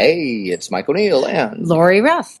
Hey, it's Mike O'Neill and Lori Ruff.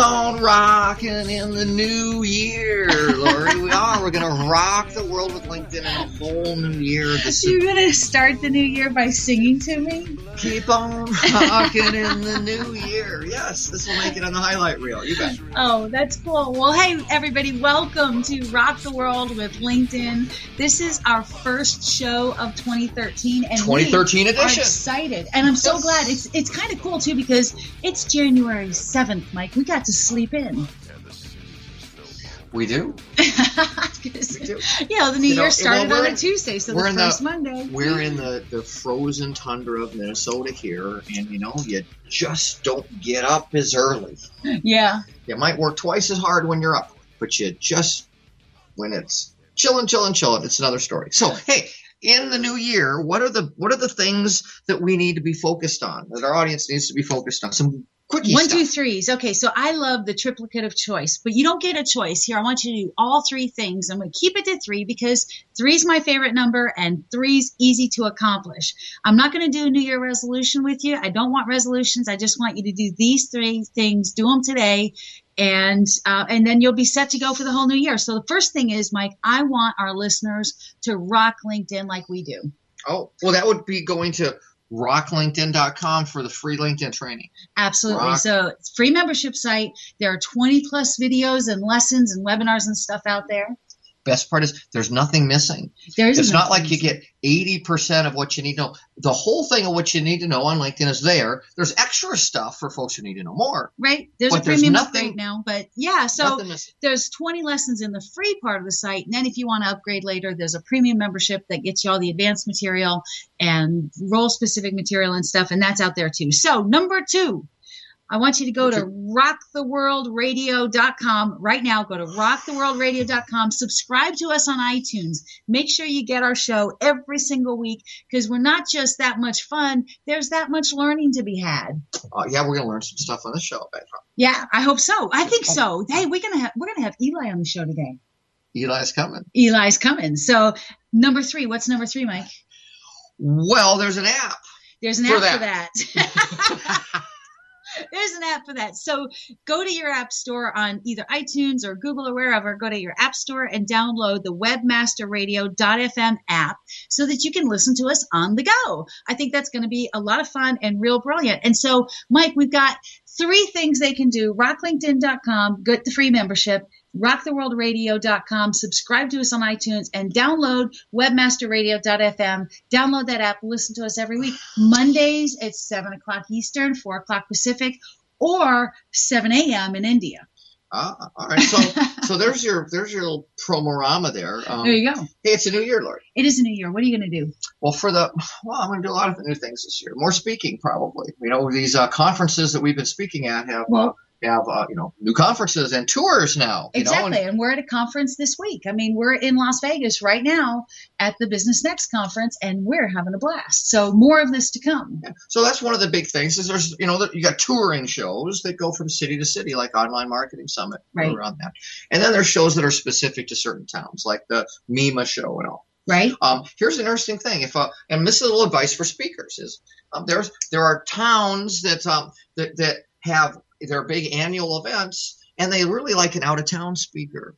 Rocking in the new year, Lori. we are. We're going to rock the world with LinkedIn in a whole new year. This You're going to start the new year by singing to me? Keep on rocking in the new year. Yes, this will make it on the highlight reel. You bet. Oh, that's cool. Well, hey, everybody, welcome to Rock the World with LinkedIn. This is our first show of 2013. And 2013 we edition. Are excited. And I'm so yes. glad. It's, it's kind of cool, too, because it's January 7th, Mike. We got to sleep in. We do. we do. Yeah, the new you year know, started well, on a Tuesday, so we're the first the, Monday. We're in the, the frozen tundra of Minnesota here, and you know, you just don't get up as early. Yeah. You might work twice as hard when you're up, but you just, when it's chilling, chilling, chilling, it's another story. So, hey, in the new year, what are the what are the things that we need to be focused on? That our audience needs to be focused on? Some Quickie One, stuff. two, threes. Okay, so I love the triplicate of choice, but you don't get a choice here. I want you to do all three things. I'm going to keep it to three because three is my favorite number and three's easy to accomplish. I'm not going to do a New Year resolution with you. I don't want resolutions. I just want you to do these three things. Do them today, and uh, and then you'll be set to go for the whole new year. So the first thing is, Mike, I want our listeners to rock LinkedIn like we do. Oh, well, that would be going to rocklinkedin.com for the free LinkedIn training. Absolutely. Rock. So free membership site. There are 20 plus videos and lessons and webinars and stuff out there best part is there's nothing missing. There's it's not like you get 80% of what you need to know. The whole thing of what you need to know on LinkedIn is there. There's extra stuff for folks who need to know more. Right. There's a premium there's nothing, now, but yeah, so there's 20 lessons in the free part of the site. And then if you want to upgrade later, there's a premium membership that gets you all the advanced material and role specific material and stuff. And that's out there too. So number two, I want you to go to rocktheworldradio.com right now. Go to rocktheworldradio.com. Subscribe to us on iTunes. Make sure you get our show every single week because we're not just that much fun. There's that much learning to be had. Uh, yeah, we're gonna learn some stuff on the show. Yeah, I hope so. I think so. Hey, we're gonna have we're gonna have Ely on the show today. Ely's coming. Ely's coming. So number three. What's number three, Mike? Well, there's an app. There's an app that. for that. There's an app for that. So go to your app store on either iTunes or Google or wherever. Go to your app store and download the webmasterradio.fm app so that you can listen to us on the go. I think that's going to be a lot of fun and real brilliant. And so, Mike, we've got three things they can do rocklinkedin.com, get the free membership, rocktheworldradio.com. Subscribe to us on iTunes and download webmasterradio.fm. Download that app. Listen to us every week. Mondays at 7 o'clock Eastern, 4 o'clock Pacific, or 7 a.m. in India. Ah, all right. So, so there's your there's your little promorama there. Um, There you go. Hey, it's a new year, Lori. It is a new year. What are you going to do? Well, for the well, I'm going to do a lot of new things this year. More speaking, probably. You know, these uh, conferences that we've been speaking at have uh, Well- have uh, you know new conferences and tours now. You know, Exactly. and- and we're at a conference this week. I mean, we're in Las Vegas right now at the Business Next conference, and we're having a blast. So more of this to come. So that's one of the big things is there's you know that you got touring shows that go from city to city like Online Marketing Summit Right. around that, and then there's shows that are specific to certain towns like the MIMA show and all. Right? Um, here's an interesting thing. If uh, and this is a little advice for speakers is um, there's there are towns that um, that that have their big annual events and they really like an out of town speaker.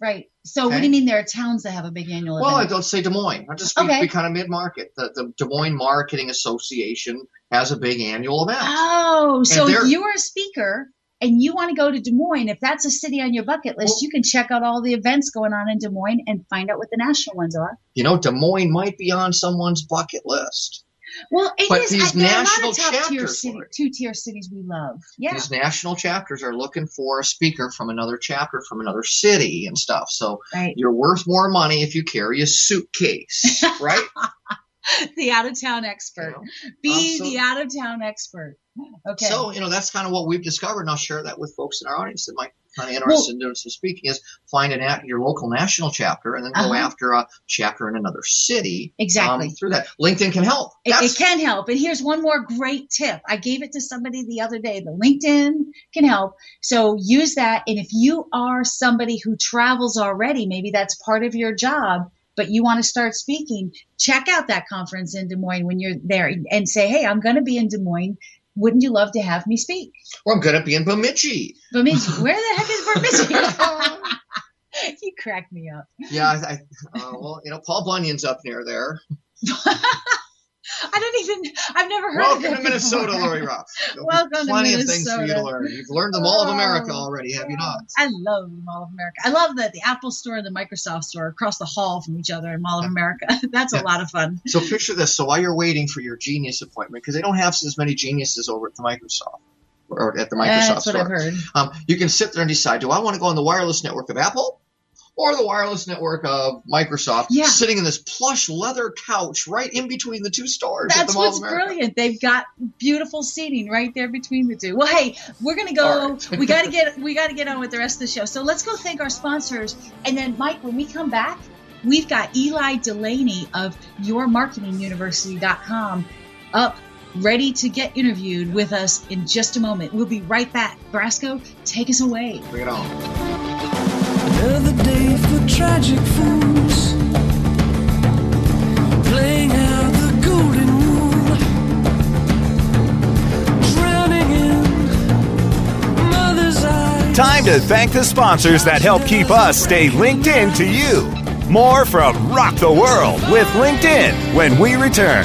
Right. So what do you mean there are towns that have a big annual Well, I event? don't say Des Moines. I just Okay. be kind of mid market. The, the Des Moines Marketing Association has a big annual event. Oh, so if you're a speaker and you want to go to Des Moines, if that's a city on your bucket list, Well- you can check out all the events going on in Des Moines and find out what the national ones are. You know, Des Moines might be on someone's bucket list. Well, it But is- these I- there a lot national top tier chapters, city, two tier cities we love. Yeah. These national chapters are looking for a speaker from another chapter from another city and stuff. So Right. you're worth more money if you carry a suitcase, right? the out of town expert. You know? Be Um, so- the out of town expert. Okay. So, you know, that's kind of what we've discovered. And I'll share that with folks in our audience that might kind of interested in doing some speaking is find an at your local national chapter and then go Uh-huh. after a chapter in another city. Exactly. Um, through that. LinkedIn can help. It, it can help. And here's one more great tip. I gave it to somebody the other day. The LinkedIn can help. So use that. And if you are somebody who travels already, maybe that's part of your job, but you want to start speaking, check out that conference in Des Moines when you're there and say, Hey, I'm going to be in Des Moines. Wouldn't you love to have me speak? Well, I'm going to be in Bemidji. Bemidji. Where the heck is Bemidji? you crack me up. Yeah, I, I, uh, well, you know, Paul Bunyan's up near there. I don't even, I've never heard of it. Welcome of to Minnesota, before. Lori Rock. There'll Welcome to Plenty of things for you to learn. You've learned the Mall of America Oh, already, have you not? I love the Mall of America. I love that the Apple store and the Microsoft store are across the hall from each other in Mall of America. That's a lot of fun. So picture this. So while you're waiting for your genius appointment, because they don't have as many geniuses over at the Microsoft or at the Microsoft That's what store, I've heard. Um, you can sit there and decide: Do I want to go on the wireless network of Apple or the wireless network of Microsoft? Yeah. Sitting in this plush leather couch right in between the two stores at the That's Mall what's of brilliant. They've got beautiful seating right there between the two. Well, hey, we're gonna go. All right. we gotta get we gotta get on with the rest of the show. So let's go thank our sponsors, and then Mike, when we come back, we've got Ely Delaney of YourMarketingUniversity.com up. Ready to get interviewed with us in just a moment. We'll be right back. Brasco, take us away. Bring it on. Another day for tragic fools. Time to thank the sponsors that help keep us stay linked in to you. More from Rock the World with LinkedIn when we return.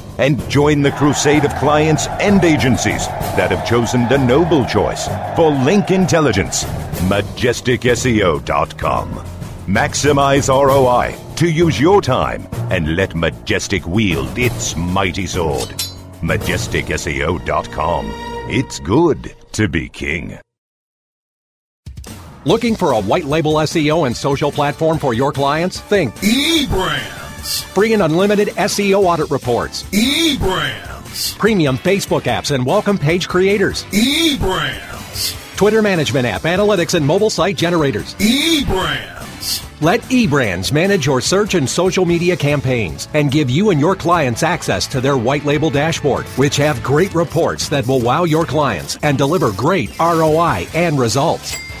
and join the crusade of clients and agencies that have chosen the noble choice for link intelligence. MajesticSEO.com. Maximize ROI to use your time and let Majestic wield its mighty sword. MajesticSEO.com. It's good to be king. Looking for a white label SEO and social platform for your clients? Think eBrands. free and unlimited SEO audit reports, eBrands. premium Facebook apps and welcome page creators, eBrands. Twitter management app, analytics, and mobile site generators. eBrands. Let eBrands manage your search and social media campaigns and give you and your clients access to their white label dashboard, which have great reports that will wow your clients and deliver great ROI and results.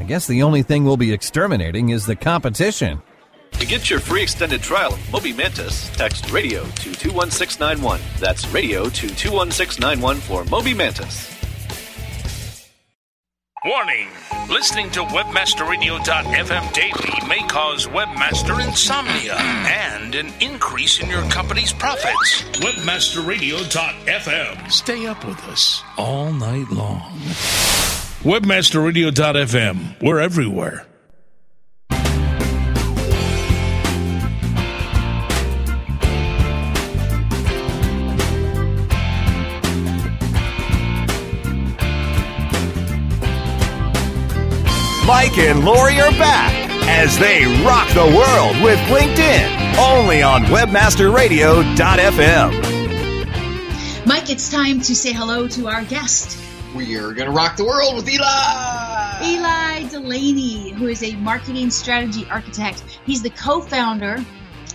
I guess the only thing we'll be exterminating is the competition. To get your free extended trial of Moby Mantis, text radio to 21691. That's radio to 21691 for Moby Mantis. Warning! Listening to WebmasterRadio.fm daily may cause webmaster insomnia and an increase in your company's profits. WebmasterRadio.fm. Stay up with us all night long. WebmasterRadio.fm. We're everywhere. Mike and Lori are back as they rock the world with LinkedIn, only on webmasterradio.fm. Mike, it's time to say hello to our guest. We are going to rock the world with Ely. Ely Delaney, who is a marketing strategy architect. He's the co founder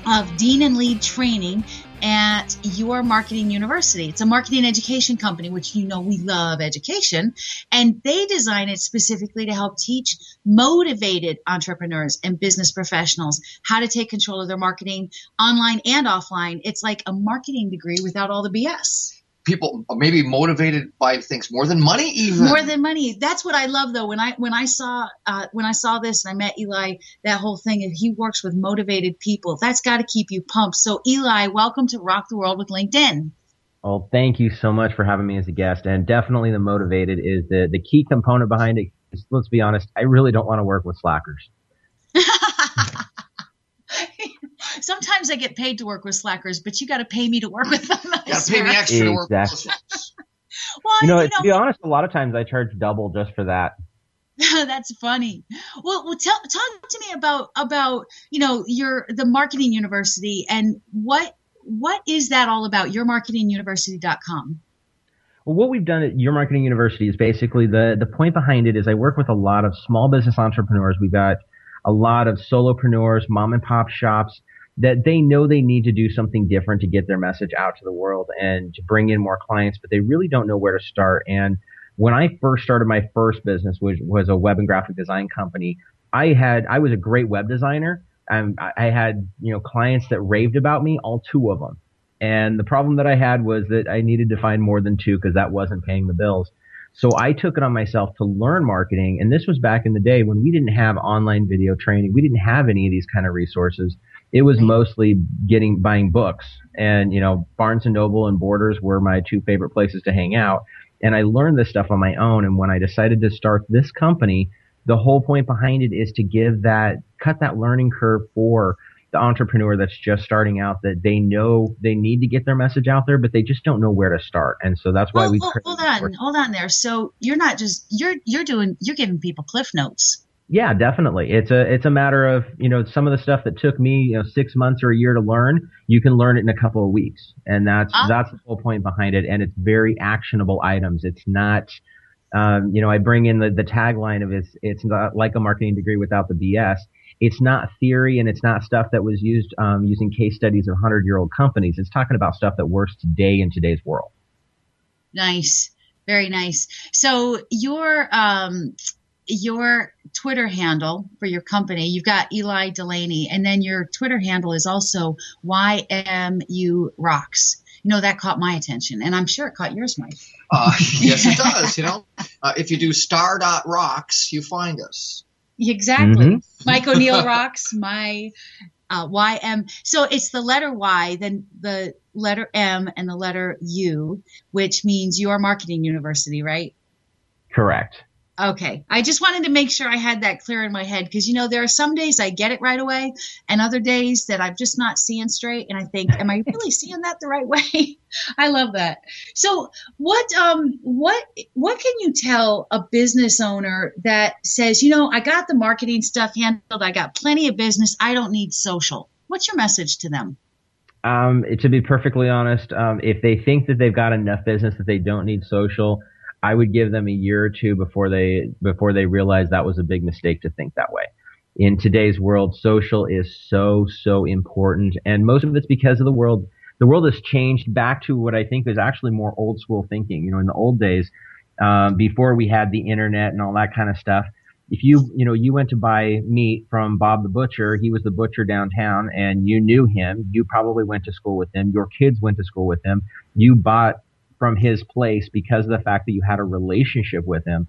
of Dean and Lead Training at Your Marketing University. It's a marketing education company, which you know we love education. And they design it specifically to help teach motivated entrepreneurs and business professionals how to take control of their marketing online and offline. It's like a marketing degree without all the BS. People maybe motivated by things more than money, even more than money. That's what I love, though. When I when I saw uh, when I saw this and I met Ely, that whole thing. If he works with motivated people, that's got to keep you pumped. So, Ely, welcome to Rock the World with LinkedIn. Well, thank you so much for having me as a guest, and definitely the motivated is the the key component behind it. Let's be honest, I really don't want to work with slackers. Sometimes I get paid to work with slackers, but you got to pay me to work with them. You got to pay me extra to work with Exactly. well, You know, you to be honest, a lot of times I charge double just for that. That's funny. Well, well, tell talk to me about about you know your the marketing university and what what is that all about? Yourmarketinguniversity.com. Well, what we've done at Your Marketing University is basically the the point behind it is I work with a lot of small business entrepreneurs. We've got a lot of solopreneurs, mom and pop shops that they know they need to do something different to get their message out to the world and to bring in more clients, but they really don't know where to start. And when I first started my first business, which was a web and graphic design company, I had I was a great web designer. I I had you know clients that raved about me, all two of them. And the problem that I had was that I needed to find more than two because that wasn't paying the bills. So I took it on myself to learn marketing. And this was back in the day when we didn't have online video training. We didn't have any of these kind of resources. It was mostly getting, buying books and, you know, Barnes and Noble and Borders were my two favorite places to hang out. And I learned this stuff on my own. And when I decided to start this company, the whole point behind it is to give that, cut that learning curve for the entrepreneur that's just starting out that they know they need to get their message out there, but they just don't know where to start. And so that's why Well, we hold, hold on, hold on there. So you're not just you're you're doing you're giving people cliff notes. Yeah, definitely. It's a it's a matter of you know some of the stuff that took me you know six months or a year to learn, you can learn it in a couple of weeks, and that's Ah. that's the whole point behind it. And it's very actionable items. It's not, um, you know, I bring in the the tagline of it's it's not like a marketing degree without the BS. It's not theory and it's not stuff that was used um, using case studies of hundred year old companies. It's talking about stuff that works today in today's world. Nice, very nice. So your um your Twitter handle for your company, you've got Eli Delaney, and then your Twitter handle is also YMU Rocks. You know that caught my attention, and I'm sure it caught yours, Mike. Uh, yes, it does. You know, uh, if you do star dot rocks, you find us. Exactly. Mhm. Mike O'Neill rocks. My Uh, YM. So it's the letter Y, then the letter M, and the letter U, which means your marketing university, right? Correct. Okay. I just wanted to make sure I had that clear in my head because, you know, there are some days I get it right away and other days that I'm just not seeing straight. And I think, am I really seeing that the right way? I love that. So what, um, what, what can you tell a business owner that says, you know, I got the marketing stuff handled. I got plenty of business. I don't need social. What's your message to them? Um, to be perfectly honest, um, if they think that they've got enough business that they don't need social, I would give them a year or two before they before they realize that was a big mistake to think that way. In today's world, social is so so important, and most of it's because of the world. The world has changed back to what I think is actually more old school thinking. You know, in the old days, um, before we had the internet and all that kind of stuff, if you you know you went to buy meat from Bob the butcher, he was the butcher downtown, and you knew him. You probably went to school with him. Your kids went to school with him. You bought from his place because of the fact that you had a relationship with him.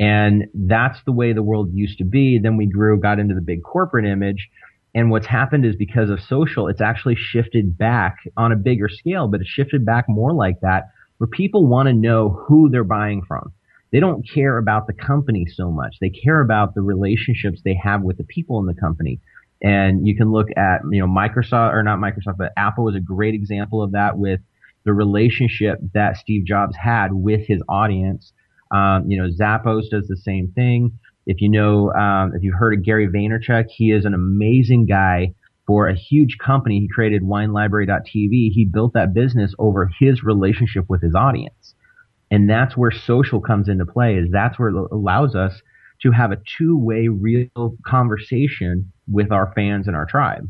And that's the way the world used to be. Then we grew, got into the big corporate image. And what's happened is because of social, it's actually shifted back on a bigger scale, but it's shifted back more like that where people want to know who they're buying from. They don't care about the company so much. They care about the relationships they have with the people in the company. And you can look at, you know, Microsoft or not Microsoft, but Apple was a great example of that with the relationship that Steve Jobs had with his audience. Um, you know, Zappos does the same thing. If you know, um, if you've heard of Gary Vaynerchuk, he is an amazing guy for a huge company. He created WineLibrary.tv. He built that business over his relationship with his audience, and that's where social comes into play. Is that's where it allows us to have a two-way, real conversation with our fans and our tribe.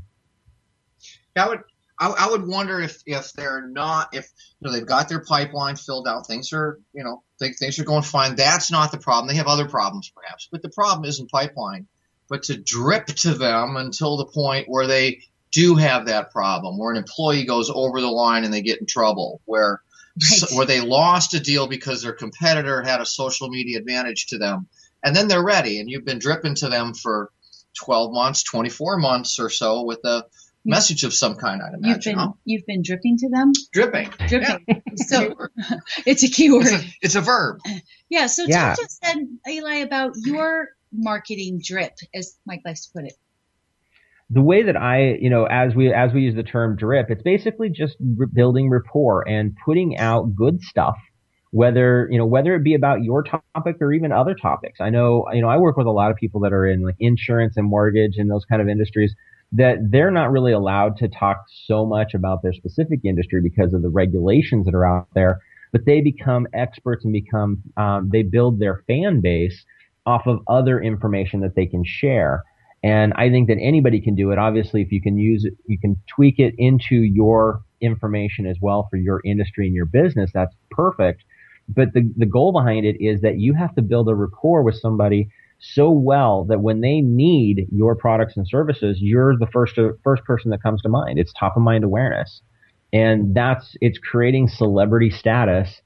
I would I, I would wonder if if they're not if you know they've got their pipeline filled out, things are you know they, things are going fine. That's not the problem. They have other problems perhaps, but the problem isn't pipeline, but to drip to them until the point where they do have that problem, where an employee goes over the line and they get in trouble, where Right. where they lost a deal because their competitor had a social media advantage to them, and then they're ready, and you've been dripping to them for 12 months, 24 months or so with a message of some kind, I'd You've imagine. been huh? you've been dripping to them. Dripping. Dripping. So it's a keyword. It's a, it's a verb. Yeah. So Yeah. talk to us then, Ely, about your marketing drip, as Mike likes to put it. the way that I, you know, as we as we use the term drip, it's basically just r- building rapport and putting out good stuff. Whether you know whether it be about your topic or even other topics. I know you know I work with a lot of people that are in like insurance and mortgage and those kind of industries that they're not really allowed to talk so much about their specific industry because of the regulations that are out there. But they become experts and become um, they build their fan base off of other information that they can share. And I think that anybody can do it. Obviously, if you can use it, you can tweak it into your information as well for your industry and your business. That's perfect. But the, the goal behind it is that you have to build a rapport with somebody so well that when they need your products and services, you're the first, uh, first person that comes to mind. It's top of mind awareness. And that's, it's creating celebrity status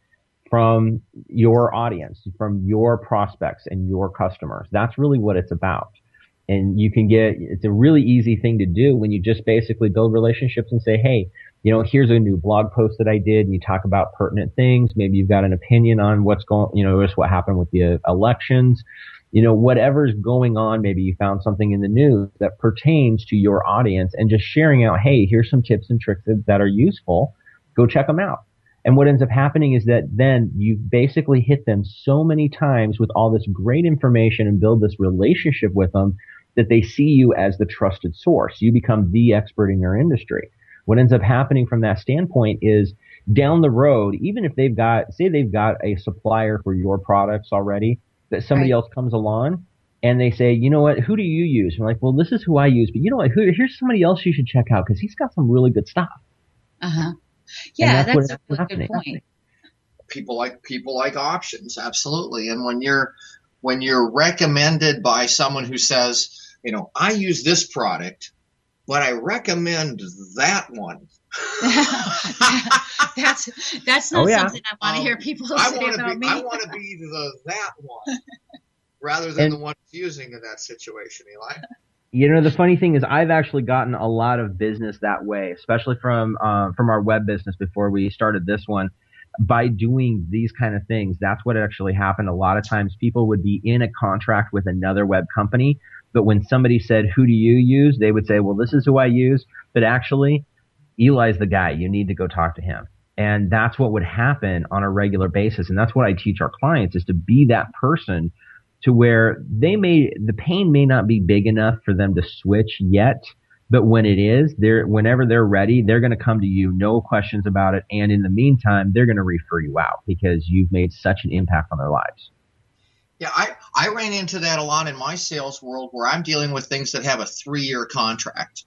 from your audience, from your prospects and your customers. That's really what it's about and you can get it's a really easy thing to do when you just basically build relationships and say hey you know here's a new blog post that i did and you talk about pertinent things maybe you've got an opinion on what's going you know just what happened with the uh, elections you know whatever's going on maybe you found something in the news that pertains to your audience and just sharing out hey here's some tips and tricks that, that are useful go check them out and what ends up happening is that then you basically hit them so many times with all this great information and build this relationship with them that they see you as the trusted source. You become the expert in your industry. What ends up happening from that standpoint is down the road, even if they've got, say they've got a supplier for your products already, that somebody Right. else comes along and they say, you know what, who do you use? And you're like, well, this is who I use, but you know what, who, here's somebody else you should check out because he's got some really good stuff. Uh huh. Yeah, that's that's, a really good point. people like people like options absolutely and when you're when you're recommended by someone who says you know i use this product but i recommend that one that's that's not Oh, yeah. something I want to Um, hear people i say about be me. i want to be the that one rather than And- the one who's using in that situation ely You know, the funny thing is, I've actually gotten a lot of business that way, especially from uh, from our web business before we started this one. By doing these kind of things, that's what actually happened. A lot of times, people would be in a contract with another web company, but when somebody said, "Who do you use?" they would say, "Well, this is who I use," but actually, Ely's the guy. You need to go talk to him. And that's what would happen on a regular basis. And that's what I teach our clients is to be that person to where they may, the pain may not be big enough for them to switch yet. But when it is, they're, whenever they're ready, they're going to come to you, no questions about it. And in the meantime, they're going to refer you out because you've made such an impact on their lives. Yeah, I, I ran into that a lot in my sales world where I'm dealing with things that have a three year contract.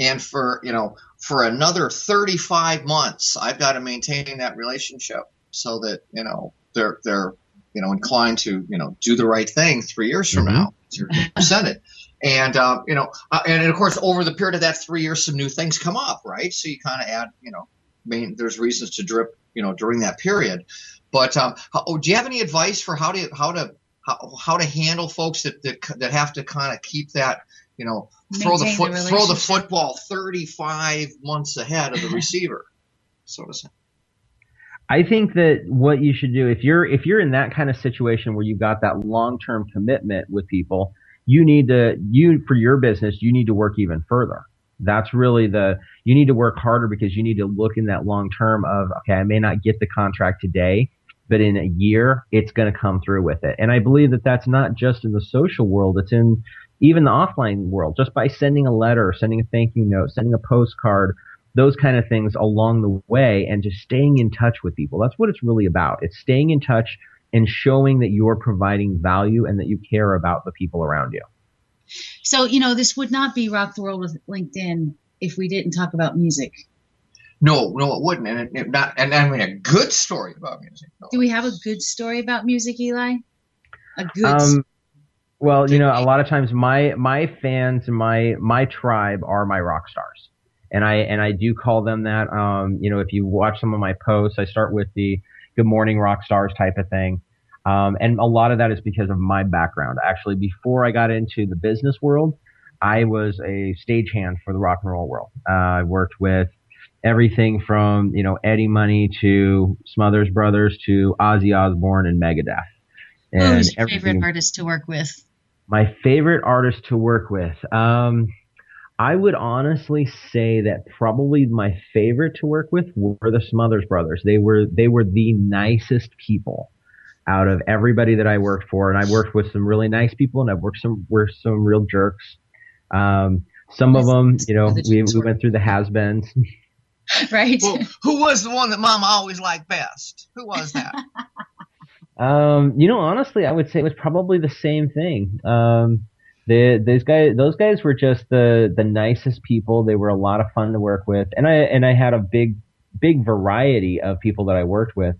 And for, you know, for another 35 months, I've got to maintain that relationship so that, you know, they're, they're, you know, inclined to, you know, do the right thing three years from Mhm. now. You're presented. And, uh, you know, uh, and of course, over the period of that three years, some new things come up, right? So you kind of add, you know, I mean, there's reasons to drip, you know, during that period. But um, how, oh, do you have any advice for how to how to how, how to handle folks that that, that have to kind of keep that, you know, throw the foot the throw the football 35 months ahead of the receiver, so to say. I think that what you should do if you're if you're in that kind of situation where you've got that long term commitment with people, you need to you for your business you need to work even further. That's really the you need to work harder because you need to look in that long term of okay, I may not get the contract today, but in a year it's going to come through with it. And I believe that that's not just in the social world; it's in even the offline world. Just by sending a letter, sending a thank you note, sending a postcard, those kind of things along the way and just staying in touch with people. That's what it's really about. It's staying in touch and showing that you're providing value and that you care about the people around you. So, you know, this would not be Rock the World with LinkedIn if we didn't talk about music. No, no, it wouldn't, and it, it not, and I mean a good story about music. No. Do we have a good story about music, Ely? A good Um, well, you know, a lot of times my my fans and my my tribe are my rock stars, and I and I do call them that. Um, you know, if you watch some of my posts, I start with the "Good morning, rock stars" type of thing, um, and a lot of that is because of my background. Actually, before I got into the business world, I was a stagehand for the rock and roll world. Uh, I worked with everything from you know Eddie Money to Smothers Brothers to Ozzy Osbourne and Megadeth. And Who's your favorite artist to work with? My favorite artist to work with. Um, I would honestly say that probably my favorite to work with were the Smothers Brothers. They were they were the nicest people out of everybody that I worked for, and I worked with some really nice people, and I've worked some were some real jerks. Um, some of them, you know, we, we went through the has-beens. right? Well, who was the one that Mama always liked best? Who was that? Um, you know, honestly, I would say it was probably the same thing. Um, the, those guys, those guys were just the, the nicest people. They were a lot of fun to work with. And I, and I had a big, big variety of people that I worked with.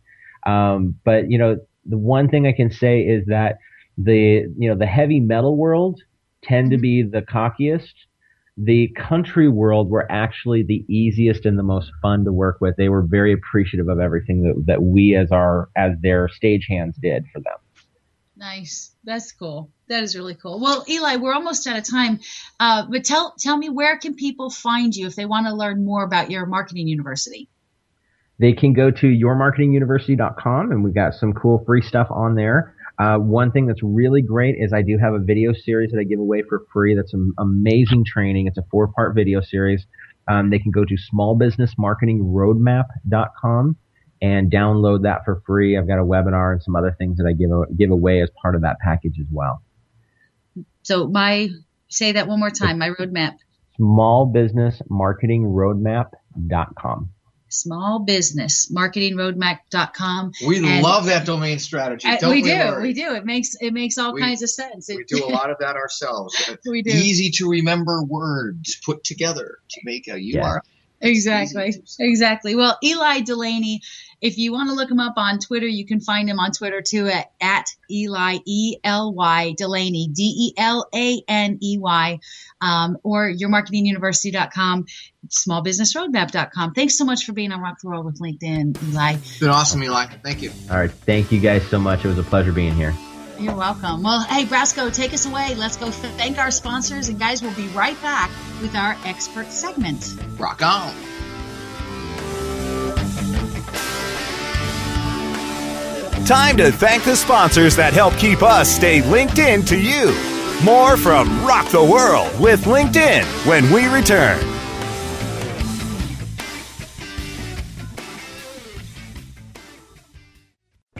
Um, but you know, the one thing I can say is that the, you know, the heavy metal world tend to be the cockiest. The country world were actually the easiest and the most fun to work with. They were very appreciative of everything that, that we as our, as their stagehands did for them. Nice. That's cool. That is really cool. Well, Ely, we're almost out of time. Uh, but tell tell me where can people find you if they want to learn more about your marketing university? They can go to yourmarketinguniversity.com and we've got some cool free stuff on there. Uh, one thing that's really great is I do have a video series that I give away for free. That's an amazing training. It's a four part video series. Um, they can go to smallbusinessmarketingroadmap.com and download that for free. I've got a webinar and some other things that I give, give away as part of that package as well. So my say that one more time. My roadmap. Smallbusinessmarketingroadmap.com. Small business marketing marketingroadmap.com. We And- love that domain strategy. Don't we we, do. Lori? We do. It makes it makes all We- kinds of sense. We do a lot of that ourselves. We do. Easy to remember words put together to make a URL. Exactly. Exactly. Well, Ely Delaney, if you want to look him up on Twitter, you can find him on Twitter too at, at Ely, E L Y Delaney, D E L A N E Y, um, or yourmarketinguniversity.com, smallbusinessroadmap.com. Thanks so much for being on Rock the World with LinkedIn, Ely. It's been awesome, Ely. Thank you. All right. Thank you guys so much. It was a pleasure being here. You're welcome. Well, hey, Brasco, take us away. Let's go thank our sponsors. And guys, we'll be right back with our expert segment. Rock on. Time to thank the sponsors that help keep us stay linked in to you. More from Rock the World with LinkedIn when we return.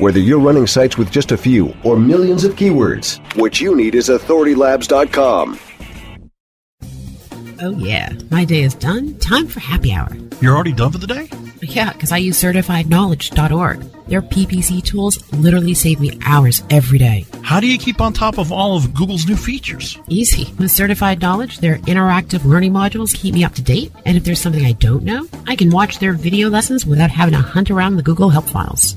Whether you're running sites with just a few or millions of keywords, what you need is authoritylabs.com. Oh, yeah. My day is done. Time for happy hour. You're already done for the day? Yeah, because I use certifiedknowledge.org. Their PPC tools literally save me hours every day. How do you keep on top of all of Google's new features? Easy. With Certified Knowledge, their interactive learning modules keep me up to date. And if there's something I don't know, I can watch their video lessons without having to hunt around the Google Help files.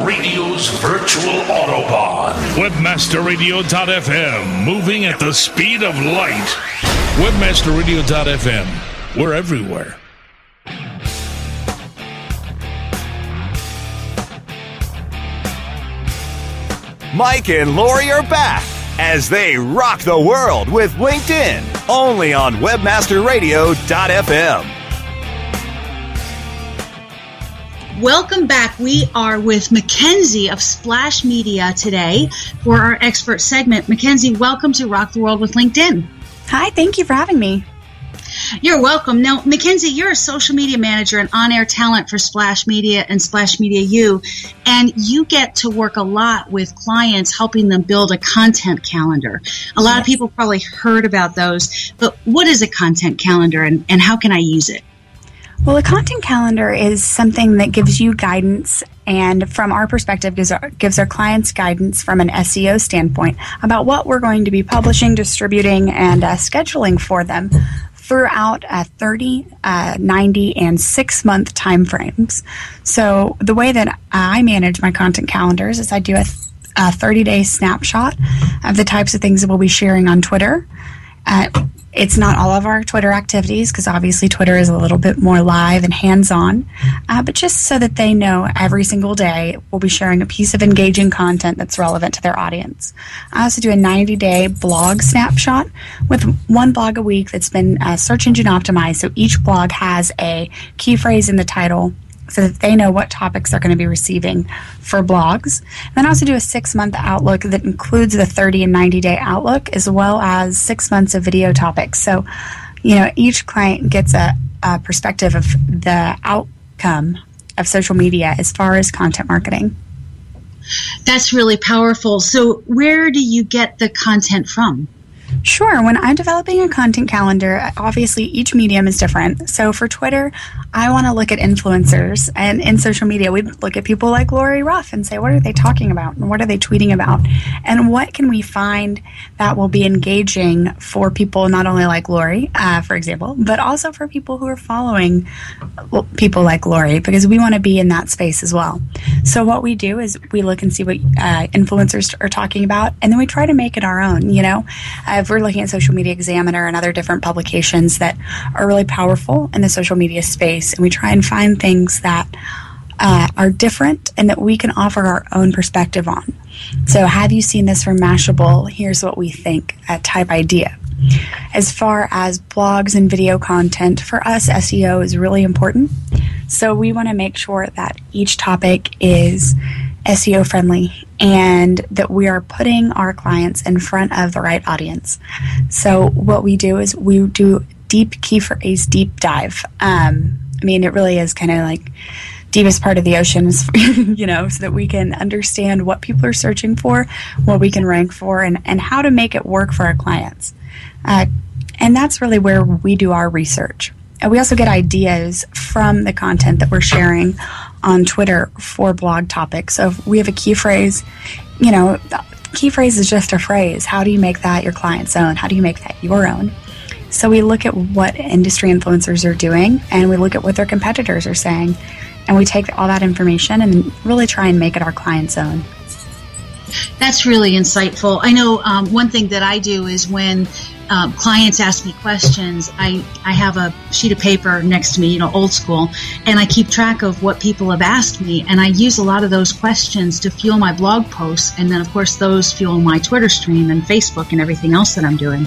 Radio's virtual Autobahn. Webmasterradio.fm, moving at the speed of light. Webmasterradio.fm, we're everywhere. Mike and Lori are back as they rock the world with LinkedIn, only on webmasterradio.fm. Welcome back. We are with Mackenzie of Splash Media today for our expert segment. Mackenzie, welcome to Rock the World with LinkedIn. Hi, thank you for having me. You're welcome. Now, Mackenzie, you're a social media manager and on air talent for Splash Media and Splash Media U, and you get to work a lot with clients helping them build a content calendar. A lot of people probably heard about those, but what is a content calendar and, and how can I use it? Well, a content calendar is something that gives you guidance and from our perspective gives our, gives our clients guidance from an SEO standpoint about what we're going to be publishing, distributing, and uh, scheduling for them throughout a 30, uh, 90, and six month time frames. So the way that I manage my content calendars is I do a, a 30 day snapshot of the types of things that we'll be sharing on Twitter. Uh, it's not all of our Twitter activities because obviously Twitter is a little bit more live and hands on, uh, but just so that they know every single day we'll be sharing a piece of engaging content that's relevant to their audience. I also do a 90 day blog snapshot with one blog a week that's been uh, search engine optimized. So each blog has a key phrase in the title so that they know what topics they're going to be receiving for blogs. And then also do a six month outlook that includes the 30 and 90 day outlook as well as six months of video topics. So, you know, each client gets a, a perspective of the outcome of social media as far as content marketing. That's really powerful. So, where do you get the content from? Sure. When I'm developing a content calendar, obviously each medium is different. So for Twitter, I want to look at influencers. And in social media, we look at people like Lori Ruff and say, what are they talking about? And what are they tweeting about? And what can we find that will be engaging for people not only like Lori, uh, for example, but also for people who are following people like Lori, because we want to be in that space as well. So what we do is we look and see what uh, influencers are talking about, and then we try to make it our own, you know? Uh, we're looking at Social Media Examiner and other different publications that are really powerful in the social media space, and we try and find things that uh, are different and that we can offer our own perspective on. So, have you seen this from Mashable? Here's what we think at type idea. As far as blogs and video content, for us, SEO is really important. So, we want to make sure that each topic is SEO friendly and that we are putting our clients in front of the right audience. So, what we do is we do deep key phrase deep dive. Um, I mean, it really is kind of like deepest part of the ocean you know, so that we can understand what people are searching for, what we can rank for, and, and how to make it work for our clients. Uh, and that's really where we do our research. And we also get ideas from the content that we're sharing on Twitter for blog topics. So we have a key phrase, you know, key phrase is just a phrase. How do you make that your client's own? How do you make that your own? So we look at what industry influencers are doing and we look at what their competitors are saying. And we take all that information and really try and make it our client's own. That's really insightful. I know um, one thing that I do is when um, clients ask me questions, I, I have a sheet of paper next to me, you know, old school, and I keep track of what people have asked me. And I use a lot of those questions to fuel my blog posts. And then, of course, those fuel my Twitter stream and Facebook and everything else that I'm doing.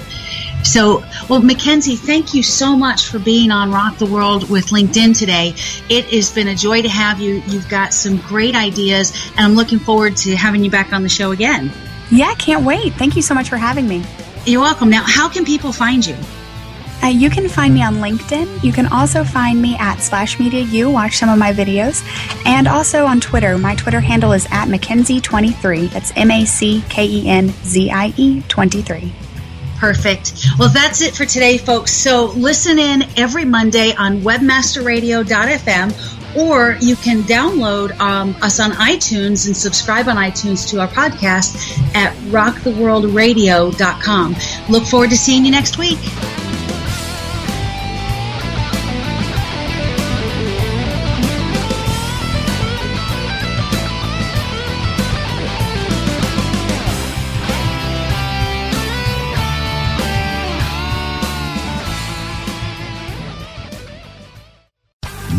So, well, Mackenzie, thank you so much for being on Rock the World with LinkedIn today. It has been a joy to have you. You've got some great ideas, and I'm looking forward to having you back on the show again. Yeah, can't wait. Thank you so much for having me. You're welcome. Now, how can people find you? Uh, you can find me on LinkedIn. You can also find me at Splash Media U, watch some of my videos, and also on Twitter. My Twitter handle is at Mackenzie23. That's M A C K E N Z I E 23. Perfect. Well, that's it for today, folks. So listen in every Monday on webmasterradio.fm, or you can download um, us on iTunes and subscribe on iTunes to our podcast at rocktheworldradio.com. Look forward to seeing you next week.